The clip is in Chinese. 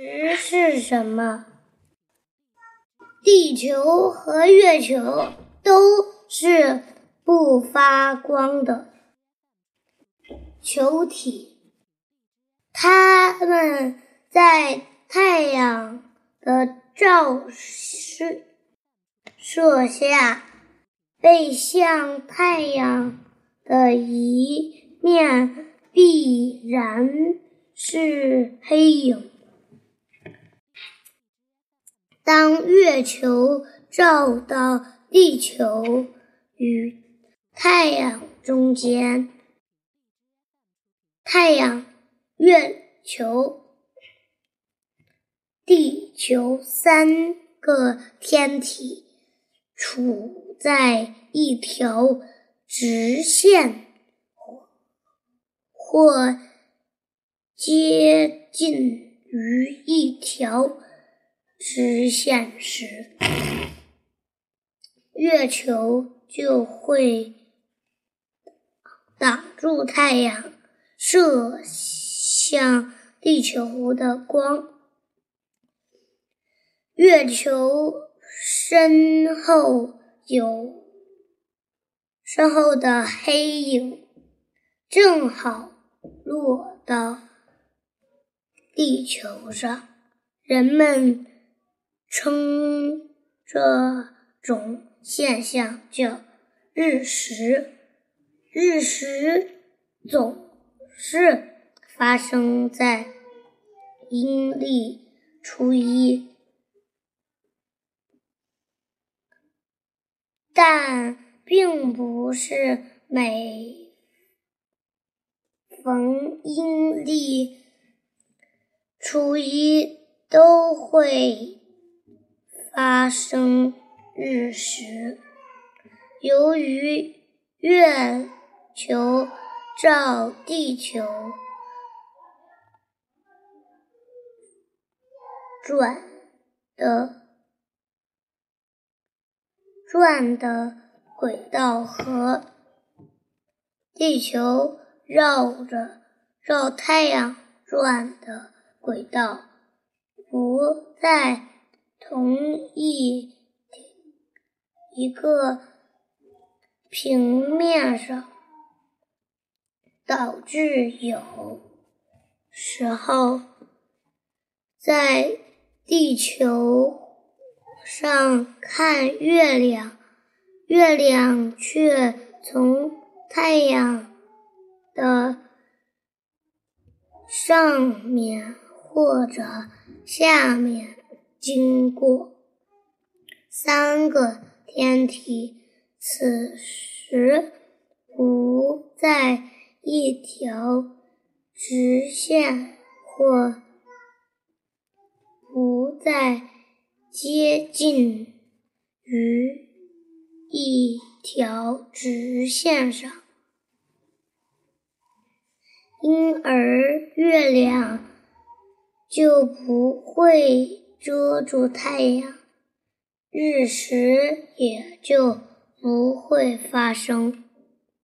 日是什么？地球和月球都是不发光的球体，它们在太阳的照射射下，背向太阳的一面必然是黑影。当月球照到地球与太阳中间，太阳、月球、地球三个天体处在一条直线或接近于一条。直线时，月球就会挡住太阳射向地球的光。月球身后有身后的黑影，正好落到地球上，人们。称这种现象叫日食。日食总是发生在阴历初一，但并不是每逢阴历初一都会。发生日食，由于月球照地球转的转的轨道和地球绕着绕太阳转的轨道不在。同一一个平面上，导致有时候在地球上看月亮，月亮却从太阳的上面或者下面。经过三个天体，此时不在一条直线或不再接近于一条直线上，因而月亮就不会。遮住太阳，日食也就不会发生。